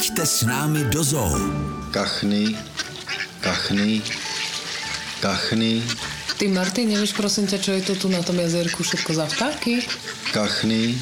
Pojďte s námi do zoo. Kachny, kachny, kachny, Ty, Martin, nevieš prosím ťa, čo je to tu na tom jazerku všetko za vtáky? kachny,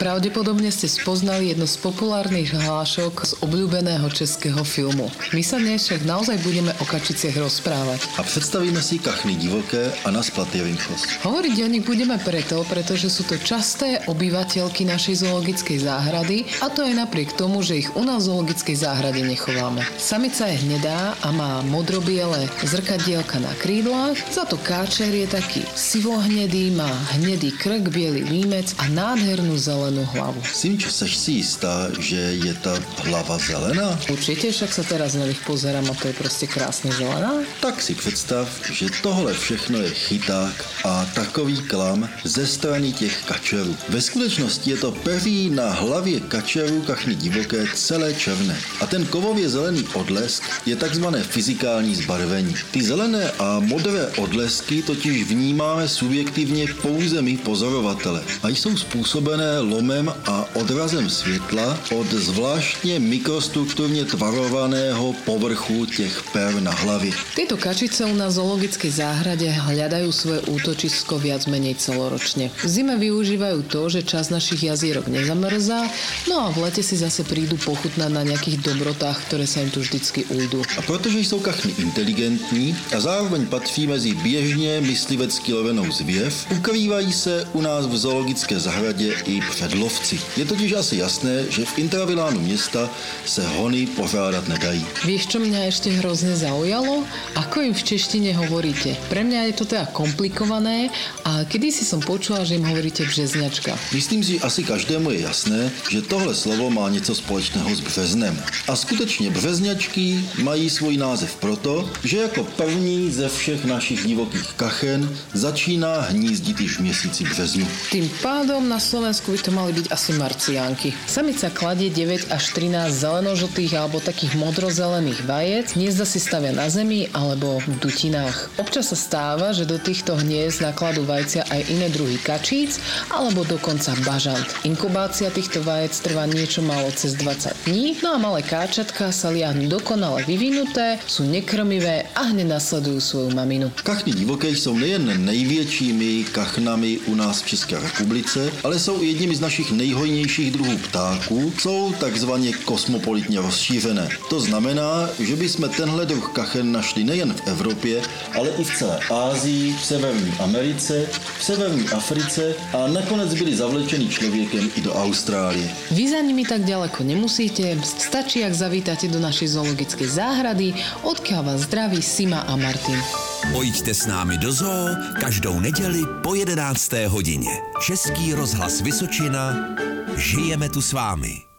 Pravdepodobne ste spoznali jednu z populárnych hlášok z obľúbeného českého filmu. My sa dnes však naozaj budeme o kačiciach rozprávať. a představíme si kachny divoké a na splaty rýchlosť. Hovoriť o nich budeme preto, pretože sú to časté obyvateľky našej zoologickej záhrady a to aj napriek tomu, že ich u nás v zoologickej záhrade nechováme. Samica je hnedá a má modrobiele zrkadielka na krídlach, za to káčer je taký sivohnedý, má hnedý krk, biely límec a nádhernú zelenú hlavu. Simčo, seš si jistá, že je ta hlava zelená? Určite, však sa teraz na nich pozerám a to je proste krásne zelená. Tak si představ, že tohle všechno je chyták a takový klam ze strany těch kačerů. Ve skutečnosti je to první na hlavě kačerů kachny divoké celé černé. A ten kovově zelený odlesk je takzvané fyzikální zbarvení. Ty zelené a modré odlesky totiž vnímáme subjektivně pouze my pozorovatele a jsou způsobené lomem a odrazem světla od zvláštně mikrostrukturně tvarovaného povrchu těch per na hlavě. Tieto kačice u nás v zoologickej záhrade hľadajú svoje útočisko viac menej celoročne. V zime využívajú to, že čas našich jazierok nezamrzá, no a v lete si zase prídu pochutnať na nejakých dobrotách, ktoré sa im tu vždycky ujdú. A protože jsou kachny inteligentní a zároveň patří mezi běžně myslivecky lovenou zvěř, ukrývají se u nás v zoologické zahradě i před lovci. Je totiž asi jasné, že v intravilánu města se hony pořádat nedají. Vieš, čo mňa ešte hrozne zaujalo? Ako im v češtine hovoríte? Pre mňa je to teda komplikované a kedysi som počula, že im hovoríte březňačka. Myslím si, asi každému je jasné, že tohle slovo má něco společného s březnem. A skutečně březňačky mají svůj název proto, že jako první ze všech našich divokých kachen začíná hnízdit již v měsíci březnu. Tým pádom na Slovensku by to mali byť asi marciánky. Samica kladie 9 až 13 zelenožltých alebo takých modrozelených vajec. Hniezda si stavia na zemi alebo v dutinách. Občas sa stáva, že do týchto hniezd nakladú vajcia aj iné druhy kačíc alebo dokonca bažant. Inkubácia týchto vajec trvá niečo málo cez 20 dní, no a malé káčatka sa liahnu dokonale vyvinuté, sú nekrmivé a hneď nasledujú svoju maminu. Kachny divoké jsou nejen největšími kachnami u nás v České republice, ale jsou i jedními z našich nejhojnějších druhů ptáků, jsou takzvaně kosmopolitně rozšířené. To znamená, že bychom tenhle druh kachen našli nejen v Evropě, ale i v celé Ázii, v Severní Americe, v Severní Africe a nakonec byli zavlečeni člověkem i do Austrálie. Vy za nimi tak ďaleko nemusíte, stačí, ak zavítate do našej zoologickej záhrady, odkiaľ vás zdraví Sima a Martin. Pojďte s námi do zoo každou neděli po 11. hodině. Český rozhlas Vysočina. Žijeme tu s vámi.